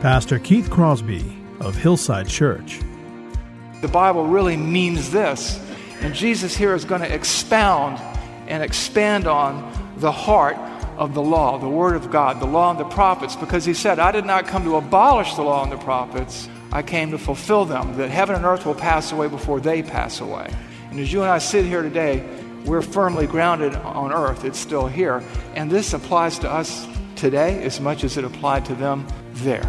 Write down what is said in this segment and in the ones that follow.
Pastor Keith Crosby of Hillside Church. The Bible really means this, and Jesus here is going to expound and expand on the heart of the law, the Word of God, the law and the prophets, because he said, I did not come to abolish the law and the prophets, I came to fulfill them, that heaven and earth will pass away before they pass away. And as you and I sit here today, we're firmly grounded on earth, it's still here. And this applies to us today as much as it applied to them there.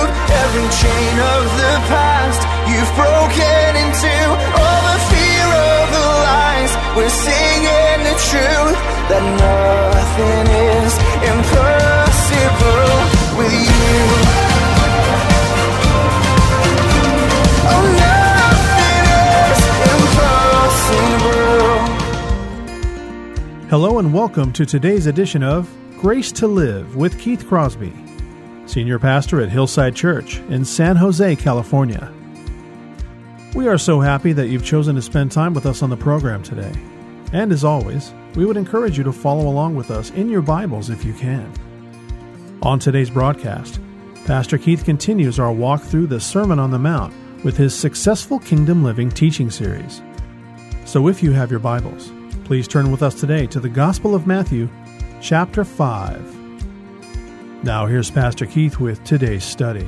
every chain of the past you've broken into. All the fear of the lies, we're singing the truth that nothing is impossible with you. Oh. Hello and welcome to today's edition of Grace to Live with Keith Crosby, Senior Pastor at Hillside Church in San Jose, California. We are so happy that you've chosen to spend time with us on the program today. And as always, we would encourage you to follow along with us in your Bibles if you can. On today's broadcast, Pastor Keith continues our walk through the Sermon on the Mount with his Successful Kingdom Living teaching series. So if you have your Bibles, please turn with us today to the Gospel of Matthew, chapter 5. Now here's Pastor Keith with today's study.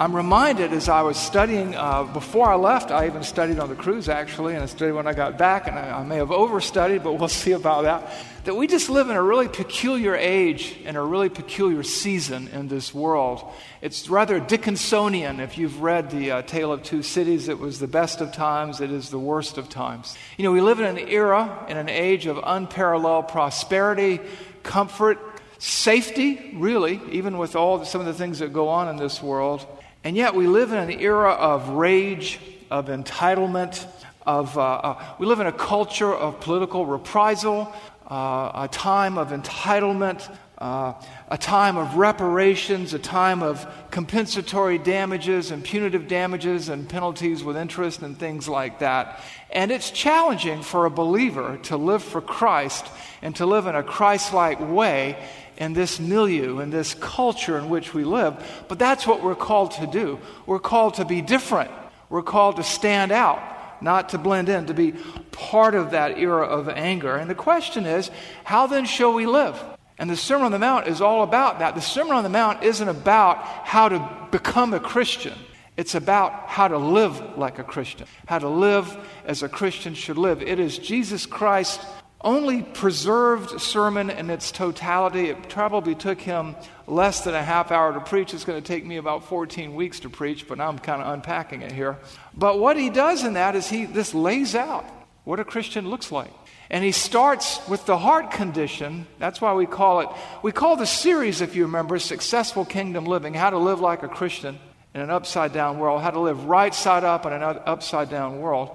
I'm reminded as I was studying, uh, before I left, I even studied on the cruise actually, and I studied when I got back, and I, I may have overstudied, but we'll see about that. That we just live in a really peculiar age and a really peculiar season in this world. It's rather Dickinsonian. If you've read The uh, Tale of Two Cities, it was the best of times, it is the worst of times. You know, we live in an era, in an age of unparalleled prosperity, comfort, safety, really, even with all some of the things that go on in this world. And yet we live in an era of rage, of entitlement, of, uh, uh, we live in a culture of political reprisal, uh, a time of entitlement, uh, a time of reparations, a time of compensatory damages and punitive damages and penalties with interest and things like that. And it's challenging for a believer to live for Christ and to live in a Christ like way in this milieu, in this culture in which we live. But that's what we're called to do. We're called to be different. We're called to stand out, not to blend in, to be part of that era of anger. And the question is, how then shall we live? And the Sermon on the Mount is all about that. The Sermon on the Mount isn't about how to become a Christian. It's about how to live like a Christian, how to live as a Christian should live. It is Jesus Christ only preserved sermon in its totality. It probably took him less than a half hour to preach. It's going to take me about 14 weeks to preach, but I'm kind of unpacking it here. But what he does in that is he this lays out what a Christian looks like. And he starts with the heart condition. That's why we call it, we call the series, if you remember, Successful Kingdom Living How to Live Like a Christian in an Upside Down World, How to Live Right Side Up in an Upside Down World.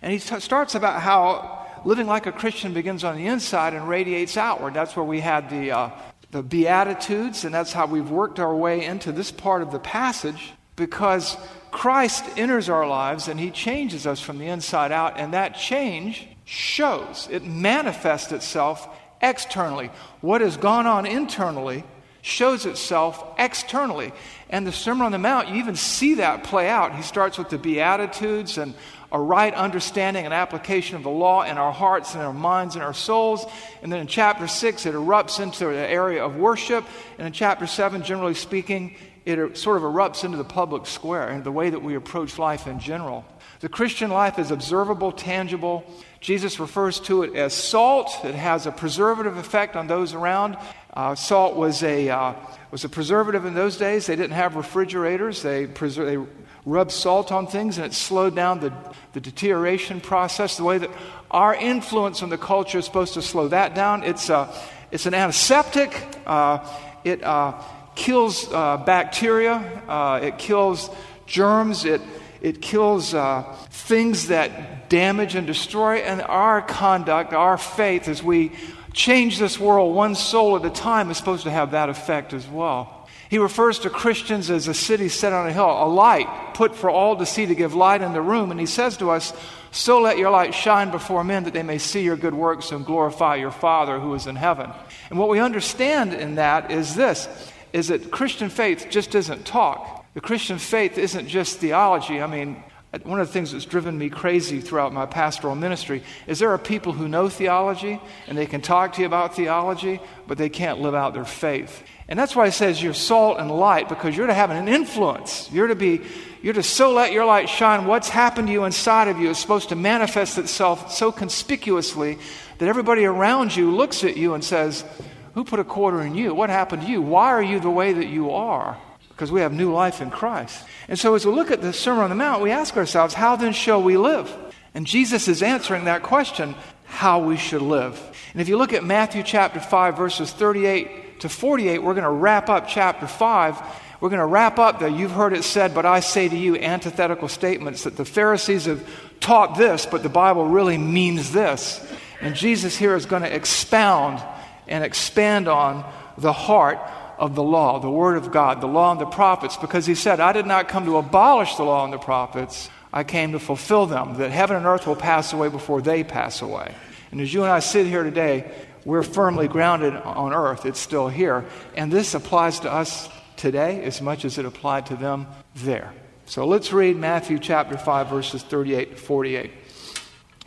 And he t- starts about how living like a Christian begins on the inside and radiates outward. That's where we had the, uh, the Beatitudes, and that's how we've worked our way into this part of the passage because Christ enters our lives and he changes us from the inside out, and that change shows, it manifests itself externally. What has gone on internally shows itself externally. And the Sermon on the Mount, you even see that play out. He starts with the Beatitudes and a right understanding and application of the law in our hearts and our minds and our souls. And then in chapter 6, it erupts into the area of worship. And in chapter 7, generally speaking, it sort of erupts into the public square and the way that we approach life in general. The Christian life is observable, tangible. Jesus refers to it as salt. It has a preservative effect on those around. Uh, salt was a, uh, was a preservative in those days. They didn't have refrigerators. They, preser- they rubbed salt on things and it slowed down the, the deterioration process. The way that our influence on the culture is supposed to slow that down. It's, a, uh, it's an antiseptic. Uh, it uh, kills uh, bacteria. Uh, it kills germs. It, it kills uh, things that damage and destroy. And our conduct, our faith, as we change this world one soul at a time, is supposed to have that effect as well. He refers to Christians as a city set on a hill, a light put for all to see to give light in the room. And he says to us, So let your light shine before men that they may see your good works and glorify your Father who is in heaven. And what we understand in that is this is that Christian faith just isn't talk. The Christian faith isn't just theology. I mean, one of the things that's driven me crazy throughout my pastoral ministry is there are people who know theology and they can talk to you about theology, but they can't live out their faith. And that's why it says you're salt and light because you're to have an influence. You're to be, you're to so let your light shine. What's happened to you inside of you is supposed to manifest itself so conspicuously that everybody around you looks at you and says, Who put a quarter in you? What happened to you? Why are you the way that you are? Because we have new life in Christ. And so as we look at the Sermon on the Mount, we ask ourselves, How then shall we live? And Jesus is answering that question, how we should live. And if you look at Matthew chapter 5, verses 38 to 48, we're going to wrap up chapter 5. We're going to wrap up the you've heard it said, but I say to you antithetical statements that the Pharisees have taught this, but the Bible really means this. And Jesus here is going to expound and expand on the heart of the law, the Word of God, the law and the prophets, because he said, I did not come to abolish the law and the prophets, I came to fulfill them, that heaven and earth will pass away before they pass away. And as you and I sit here today, we're firmly grounded on earth. It's still here. And this applies to us today as much as it applied to them there. So let's read Matthew chapter 5, verses 38 to 48.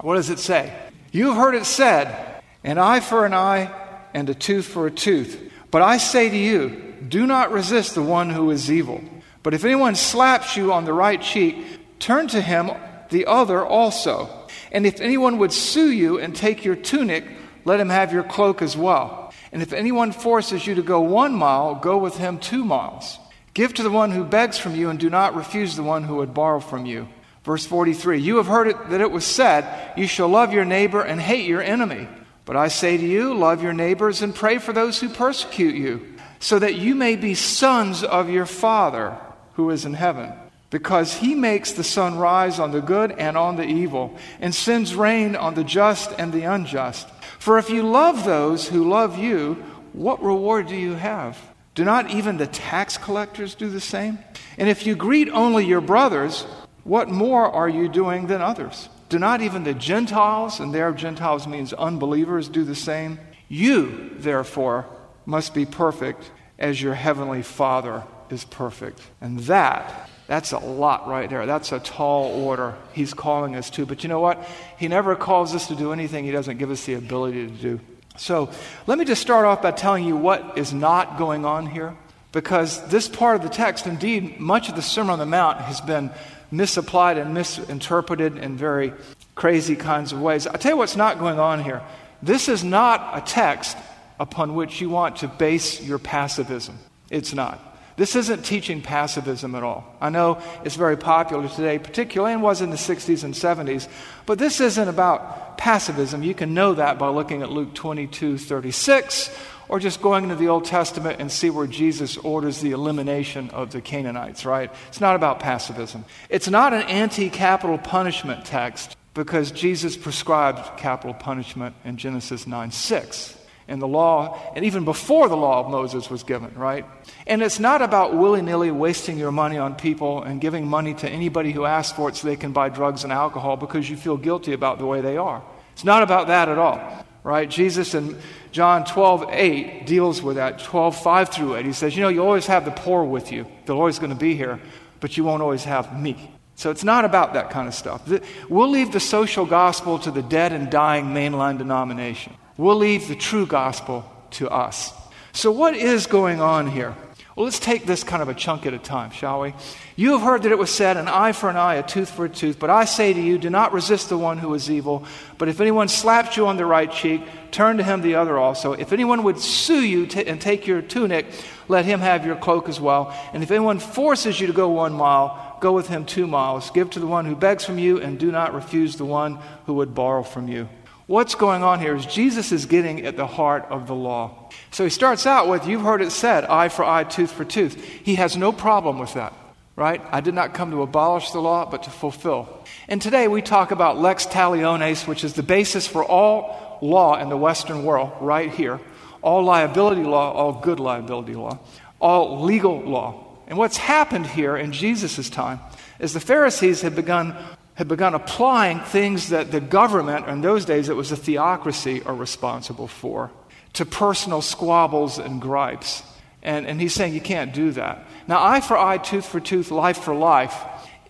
What does it say? You've heard it said, an eye for an eye and a tooth for a tooth. But I say to you, do not resist the one who is evil. But if anyone slaps you on the right cheek, turn to him the other also. And if anyone would sue you and take your tunic, let him have your cloak as well. And if anyone forces you to go one mile, go with him two miles. Give to the one who begs from you, and do not refuse the one who would borrow from you. Verse 43 You have heard it, that it was said, You shall love your neighbor and hate your enemy. But I say to you, love your neighbors and pray for those who persecute you, so that you may be sons of your Father who is in heaven. Because he makes the sun rise on the good and on the evil, and sends rain on the just and the unjust. For if you love those who love you, what reward do you have? Do not even the tax collectors do the same? And if you greet only your brothers, what more are you doing than others? Do not even the Gentiles, and there Gentiles means unbelievers, do the same? You, therefore, must be perfect as your heavenly Father is perfect. And that that's a lot right there. That's a tall order he's calling us to. But you know what? He never calls us to do anything he doesn't give us the ability to do. So let me just start off by telling you what is not going on here. Because this part of the text, indeed, much of the Sermon on the Mount has been misapplied and misinterpreted in very crazy kinds of ways. I'll tell you what's not going on here. This is not a text upon which you want to base your passivism. It's not. This isn't teaching passivism at all. I know it's very popular today, particularly, and was in the 60s and 70s, but this isn't about passivism. You can know that by looking at Luke 22 36, or just going into the Old Testament and see where Jesus orders the elimination of the Canaanites, right? It's not about passivism. It's not an anti capital punishment text because Jesus prescribed capital punishment in Genesis 9 6 in the law, and even before the law of Moses was given, right? And it's not about willy nilly wasting your money on people and giving money to anybody who asks for it so they can buy drugs and alcohol because you feel guilty about the way they are. It's not about that at all, right? Jesus in John 12, 8 deals with that, 12, 5 through 8. He says, You know, you always have the poor with you. They're always going to be here, but you won't always have me. So it's not about that kind of stuff. We'll leave the social gospel to the dead and dying mainline denomination. We'll leave the true gospel to us. So, what is going on here? Well, let's take this kind of a chunk at a time, shall we? You have heard that it was said, an eye for an eye, a tooth for a tooth. But I say to you, do not resist the one who is evil. But if anyone slaps you on the right cheek, turn to him the other also. If anyone would sue you t- and take your tunic, let him have your cloak as well. And if anyone forces you to go one mile, go with him two miles. Give to the one who begs from you, and do not refuse the one who would borrow from you. What's going on here is Jesus is getting at the heart of the law. So he starts out with, You've heard it said, eye for eye, tooth for tooth. He has no problem with that, right? I did not come to abolish the law, but to fulfill. And today we talk about lex talionis, which is the basis for all law in the Western world, right here. All liability law, all good liability law, all legal law. And what's happened here in Jesus' time is the Pharisees had begun had begun applying things that the government, in those days it was a theocracy, are responsible for, to personal squabbles and gripes. And, and he's saying you can't do that. Now, eye for eye, tooth for tooth, life for life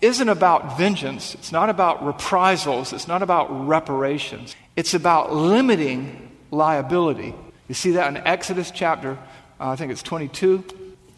isn't about vengeance. It's not about reprisals. It's not about reparations. It's about limiting liability. You see that in Exodus chapter, uh, I think it's 22.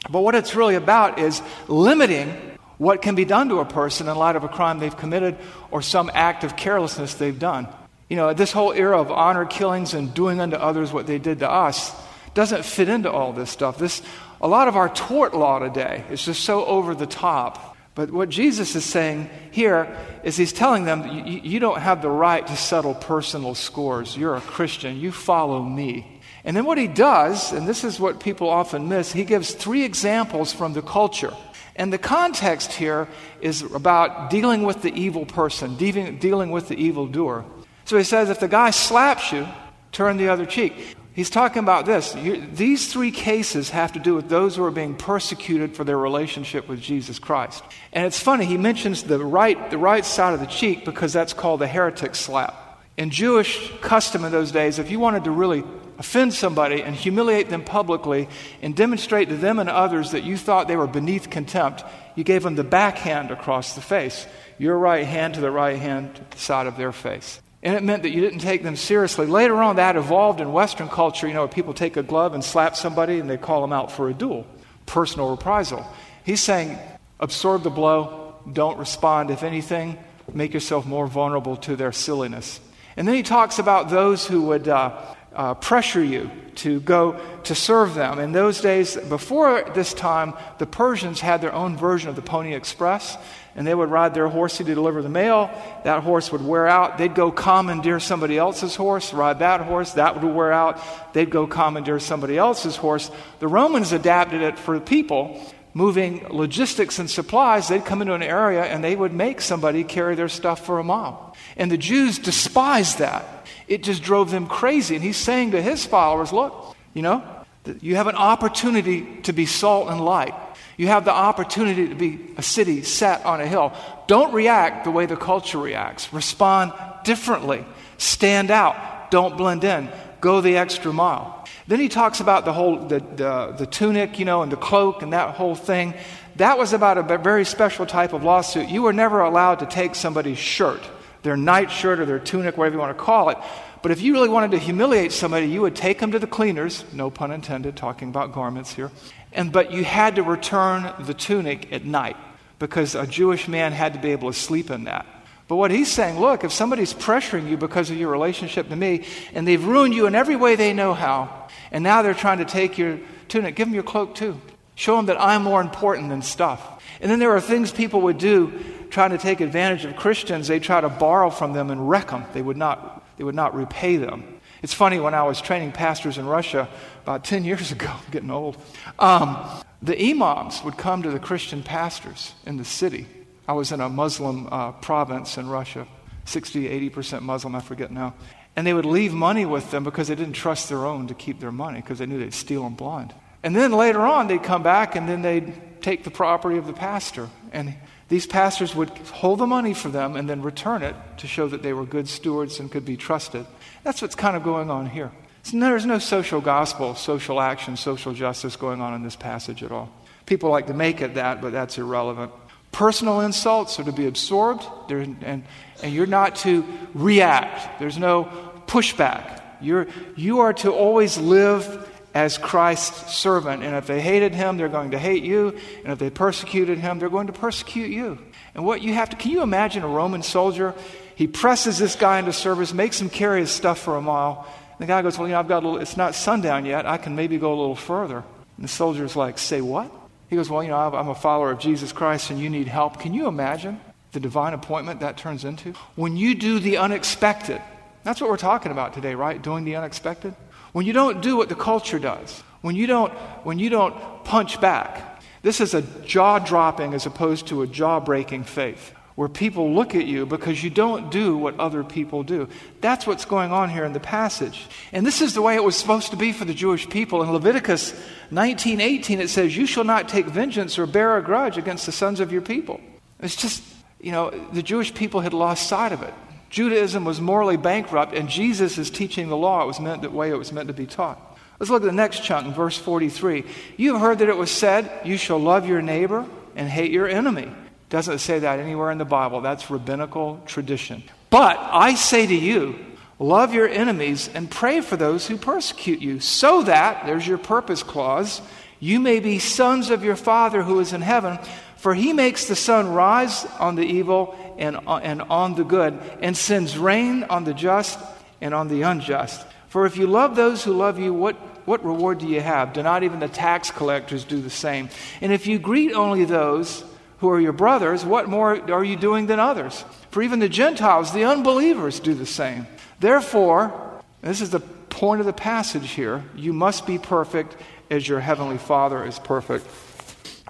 But what it's really about is limiting what can be done to a person in light of a crime they've committed or some act of carelessness they've done. You know, this whole era of honor killings and doing unto others what they did to us doesn't fit into all this stuff. This, a lot of our tort law today is just so over the top. But what Jesus is saying here is he's telling them you, you don't have the right to settle personal scores. You're a Christian. You follow me. And then what he does, and this is what people often miss, he gives three examples from the culture and the context here is about dealing with the evil person, dealing, dealing with the evil doer. So he says, if the guy slaps you, turn the other cheek. He's talking about this. You, these three cases have to do with those who are being persecuted for their relationship with Jesus Christ. And it's funny, he mentions the right, the right side of the cheek because that's called the heretic slap. In Jewish custom in those days, if you wanted to really offend somebody and humiliate them publicly and demonstrate to them and others that you thought they were beneath contempt, you gave them the backhand across the face, your right hand to the right hand side of their face. And it meant that you didn't take them seriously. Later on, that evolved in Western culture. You know, people take a glove and slap somebody and they call them out for a duel, personal reprisal. He's saying, absorb the blow, don't respond. If anything, make yourself more vulnerable to their silliness. And then he talks about those who would uh, uh, pressure you to go to serve them. In those days, before this time, the Persians had their own version of the Pony Express, and they would ride their horsey to deliver the mail. That horse would wear out. They'd go commandeer somebody else's horse, ride that horse. That would wear out. They'd go commandeer somebody else's horse. The Romans adapted it for the people. Moving logistics and supplies, they'd come into an area and they would make somebody carry their stuff for a mile. And the Jews despised that it just drove them crazy. And he's saying to his followers, look, you know, you have an opportunity to be salt and light. You have the opportunity to be a city set on a hill. Don't react the way the culture reacts. Respond differently. Stand out. Don't blend in. Go the extra mile. Then he talks about the whole the, the, the tunic, you know, and the cloak and that whole thing. That was about a very special type of lawsuit. You were never allowed to take somebody's shirt their nightshirt or their tunic, whatever you want to call it. But if you really wanted to humiliate somebody, you would take them to the cleaners, no pun intended, talking about garments here. And but you had to return the tunic at night because a Jewish man had to be able to sleep in that. But what he's saying, look, if somebody's pressuring you because of your relationship to me, and they've ruined you in every way they know how, and now they're trying to take your tunic, give them your cloak too. Show them that I'm more important than stuff. And then there are things people would do trying to take advantage of Christians, they try to borrow from them and wreck them. They would not, they would not repay them. It's funny, when I was training pastors in Russia about 10 years ago, getting old, um, the imams would come to the Christian pastors in the city. I was in a Muslim uh, province in Russia, 60, 80% Muslim, I forget now. And they would leave money with them because they didn't trust their own to keep their money because they knew they'd steal them blind. And then later on, they'd come back and then they'd take the property of the pastor. And these pastors would hold the money for them and then return it to show that they were good stewards and could be trusted. That's what's kind of going on here. So there's no social gospel, social action, social justice going on in this passage at all. People like to make it that, but that's irrelevant. Personal insults are to be absorbed, and, and you're not to react. There's no pushback. You're, you are to always live as Christ's servant. And if they hated him, they're going to hate you. And if they persecuted him, they're going to persecute you. And what you have to, can you imagine a Roman soldier? He presses this guy into service, makes him carry his stuff for a mile. And the guy goes, Well, you know, I've got a little, it's not sundown yet. I can maybe go a little further. And the soldier's like, Say what? He goes, Well, you know, I'm a follower of Jesus Christ and you need help. Can you imagine the divine appointment that turns into? When you do the unexpected, that's what we're talking about today, right? Doing the unexpected. When you don't do what the culture does, when you don't, when you don't punch back, this is a jaw dropping as opposed to a jaw breaking faith where people look at you because you don't do what other people do. That's what's going on here in the passage. And this is the way it was supposed to be for the Jewish people. In Leviticus 19:18 it says, "You shall not take vengeance or bear a grudge against the sons of your people." It's just, you know, the Jewish people had lost sight of it. Judaism was morally bankrupt, and Jesus is teaching the law. It was meant the way it was meant to be taught. Let's look at the next chunk in verse 43. You have heard that it was said, You shall love your neighbor and hate your enemy. Doesn't say that anywhere in the Bible. That's rabbinical tradition. But I say to you, love your enemies and pray for those who persecute you, so that, there's your purpose clause, you may be sons of your Father who is in heaven. For he makes the sun rise on the evil and, and on the good, and sends rain on the just and on the unjust. For if you love those who love you, what, what reward do you have? Do not even the tax collectors do the same? And if you greet only those who are your brothers, what more are you doing than others? For even the Gentiles, the unbelievers, do the same. Therefore, this is the point of the passage here you must be perfect as your heavenly Father is perfect.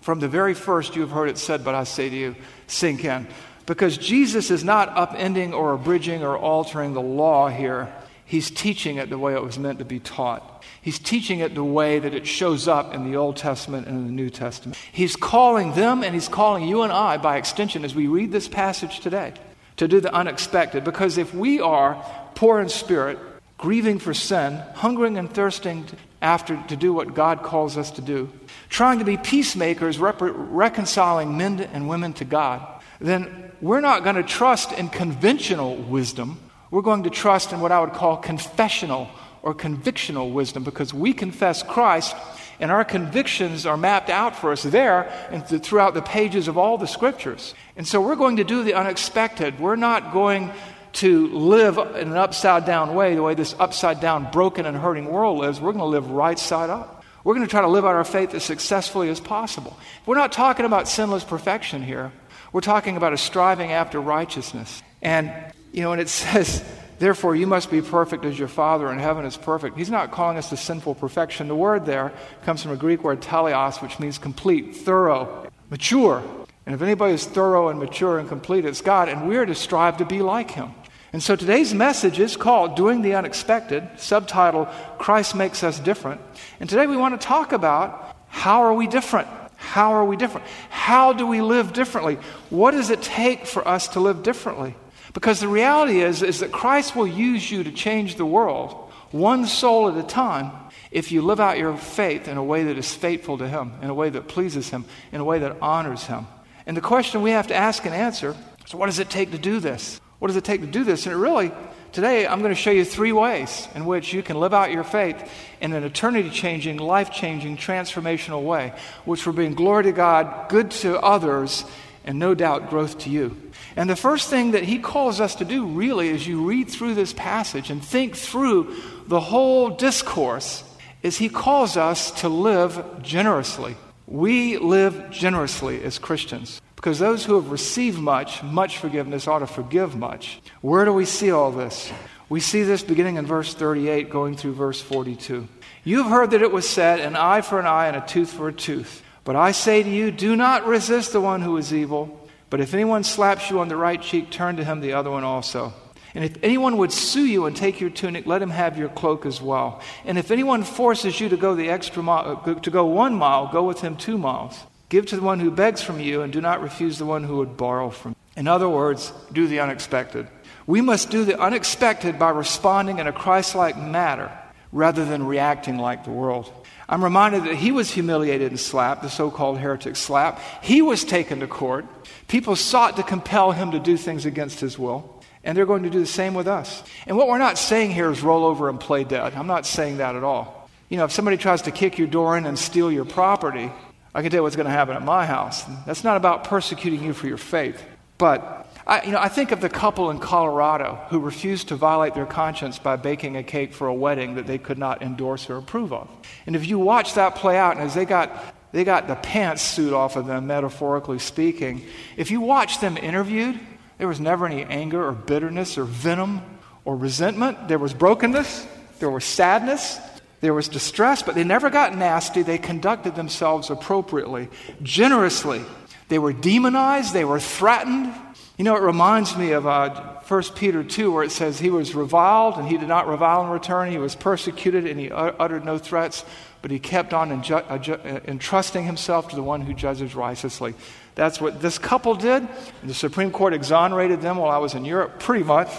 From the very first, you have heard it said, but I say to you, sink in. Because Jesus is not upending or abridging or altering the law here. He's teaching it the way it was meant to be taught. He's teaching it the way that it shows up in the Old Testament and in the New Testament. He's calling them and he's calling you and I, by extension, as we read this passage today, to do the unexpected. Because if we are poor in spirit, grieving for sin, hungering and thirsting after to do what God calls us to do, trying to be peacemakers, rep- reconciling men and women to God, then we're not going to trust in conventional wisdom we're going to trust in what I would call confessional or convictional wisdom because we confess Christ and our convictions are mapped out for us there and th- throughout the pages of all the scriptures. And so we're going to do the unexpected. We're not going to live in an upside down way, the way this upside down, broken, and hurting world lives. We're going to live right side up. We're going to try to live out our faith as successfully as possible. We're not talking about sinless perfection here. We're talking about a striving after righteousness. And you know, and it says, therefore, you must be perfect as your Father in heaven is perfect. He's not calling us to sinful perfection. The word there comes from a Greek word teleos, which means complete, thorough, mature. And if anybody is thorough and mature and complete, it's God, and we're to strive to be like Him. And so today's message is called Doing the Unexpected, subtitle Christ Makes Us Different. And today we want to talk about how are we different? How are we different? How do we live differently? What does it take for us to live differently? Because the reality is, is that Christ will use you to change the world, one soul at a time, if you live out your faith in a way that is faithful to Him, in a way that pleases Him, in a way that honors Him. And the question we have to ask and answer is what does it take to do this? What does it take to do this? And it really, today, I'm going to show you three ways in which you can live out your faith in an eternity changing, life changing, transformational way, which will bring glory to God, good to others, and no doubt growth to you. And the first thing that he calls us to do, really, as you read through this passage and think through the whole discourse, is he calls us to live generously. We live generously as Christians because those who have received much, much forgiveness, ought to forgive much. Where do we see all this? We see this beginning in verse 38, going through verse 42. You have heard that it was said, an eye for an eye and a tooth for a tooth. But I say to you, do not resist the one who is evil. But if anyone slaps you on the right cheek, turn to him the other one also. And if anyone would sue you and take your tunic, let him have your cloak as well. And if anyone forces you to go the extra mile, uh, to go one mile, go with him two miles. Give to the one who begs from you, and do not refuse the one who would borrow from you. In other words, do the unexpected. We must do the unexpected by responding in a Christ like manner rather than reacting like the world. I'm reminded that he was humiliated and slapped, the so called heretic slap. He was taken to court. People sought to compel him to do things against his will. And they're going to do the same with us. And what we're not saying here is roll over and play dead. I'm not saying that at all. You know, if somebody tries to kick your door in and steal your property, I can tell you what's going to happen at my house. That's not about persecuting you for your faith. But I, you know, I think of the couple in Colorado who refused to violate their conscience by baking a cake for a wedding that they could not endorse or approve of. And if you watch that play out, and as they got they got the pantsuit off of them, metaphorically speaking, if you watch them interviewed, there was never any anger or bitterness or venom or resentment. There was brokenness, there was sadness, there was distress, but they never got nasty. They conducted themselves appropriately, generously. They were demonized, they were threatened. You know, it reminds me of uh, 1 Peter 2, where it says, He was reviled, and he did not revile in return. He was persecuted, and he uttered no threats, but he kept on uh, uh, entrusting himself to the one who judges righteously. That's what this couple did. And the Supreme Court exonerated them while I was in Europe, pretty much.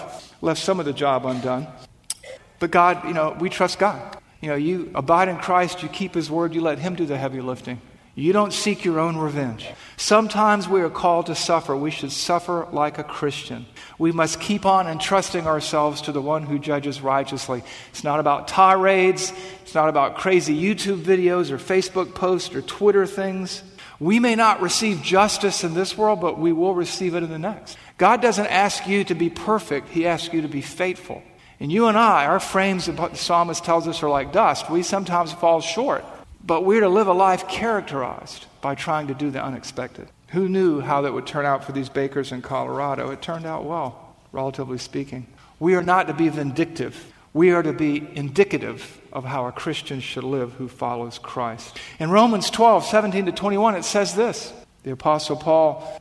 Left some of the job undone. But God, you know, we trust God. You know, you abide in Christ, you keep His word, you let Him do the heavy lifting. You don't seek your own revenge. Sometimes we are called to suffer. We should suffer like a Christian. We must keep on entrusting ourselves to the one who judges righteously. It's not about tirades, it's not about crazy YouTube videos or Facebook posts or Twitter things. We may not receive justice in this world, but we will receive it in the next. God doesn't ask you to be perfect, He asks you to be faithful. And you and I, our frames, the psalmist tells us, are like dust. We sometimes fall short, but we're to live a life characterized by trying to do the unexpected. Who knew how that would turn out for these bakers in Colorado? It turned out well, relatively speaking. We are not to be vindictive. We are to be indicative of how a Christian should live who follows Christ. In Romans 12, 17 to 21, it says this. The Apostle Paul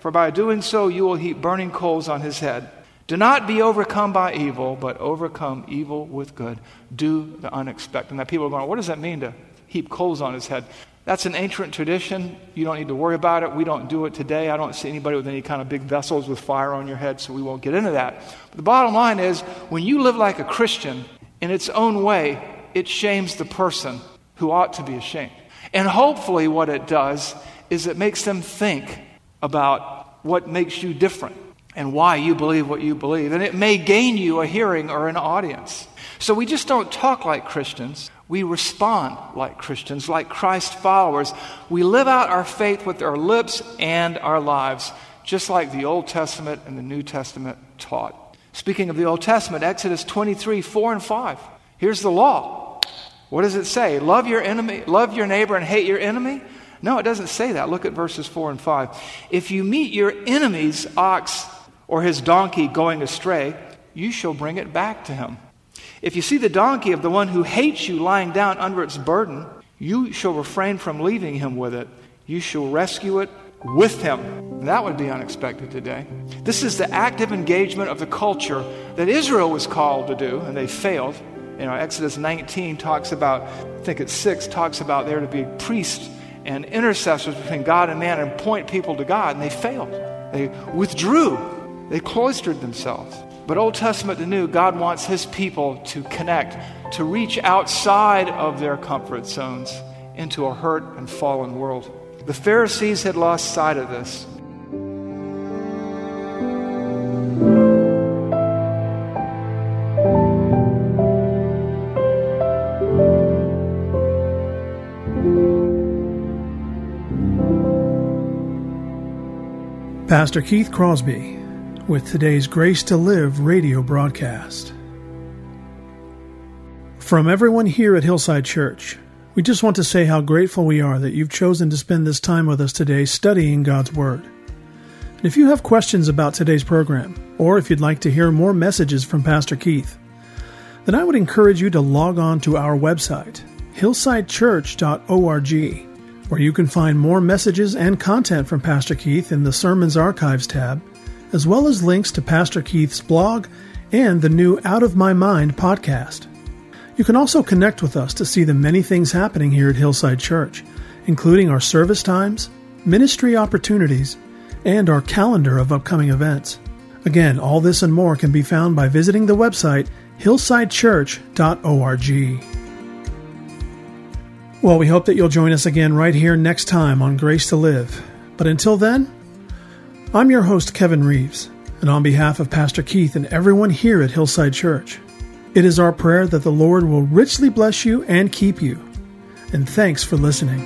for by doing so you will heap burning coals on his head. Do not be overcome by evil, but overcome evil with good. Do the unexpected. Now, people are going, what does that mean to heap coals on his head? That's an ancient tradition. You don't need to worry about it. We don't do it today. I don't see anybody with any kind of big vessels with fire on your head, so we won't get into that. But the bottom line is when you live like a Christian, in its own way, it shames the person who ought to be ashamed. And hopefully, what it does is it makes them think about what makes you different and why you believe what you believe. And it may gain you a hearing or an audience. So we just don't talk like Christians. We respond like Christians, like Christ followers. We live out our faith with our lips and our lives, just like the Old Testament and the New Testament taught. Speaking of the Old Testament, Exodus 23 4 and 5. Here's the law. What does it say? Love your enemy, love your neighbor, and hate your enemy? No, it doesn't say that. Look at verses 4 and 5. If you meet your enemy's ox or his donkey going astray, you shall bring it back to him. If you see the donkey of the one who hates you lying down under its burden, you shall refrain from leaving him with it. You shall rescue it with him. That would be unexpected today. This is the active engagement of the culture that Israel was called to do, and they failed. You know, Exodus 19 talks about, I think it's 6, talks about there to be priests and intercessors between God and man and point people to God, and they failed. They withdrew, they cloistered themselves. But Old Testament to New, God wants His people to connect, to reach outside of their comfort zones into a hurt and fallen world. The Pharisees had lost sight of this. Pastor Keith Crosby with today's Grace to Live radio broadcast. From everyone here at Hillside Church, we just want to say how grateful we are that you've chosen to spend this time with us today studying God's Word. And if you have questions about today's program, or if you'd like to hear more messages from Pastor Keith, then I would encourage you to log on to our website, hillsidechurch.org, where you can find more messages and content from Pastor Keith in the Sermons Archives tab, as well as links to Pastor Keith's blog and the new Out of My Mind podcast. You can also connect with us to see the many things happening here at Hillside Church, including our service times, ministry opportunities, and our calendar of upcoming events. Again, all this and more can be found by visiting the website hillsidechurch.org. Well, we hope that you'll join us again right here next time on Grace to Live. But until then, I'm your host, Kevin Reeves, and on behalf of Pastor Keith and everyone here at Hillside Church, it is our prayer that the Lord will richly bless you and keep you. And thanks for listening.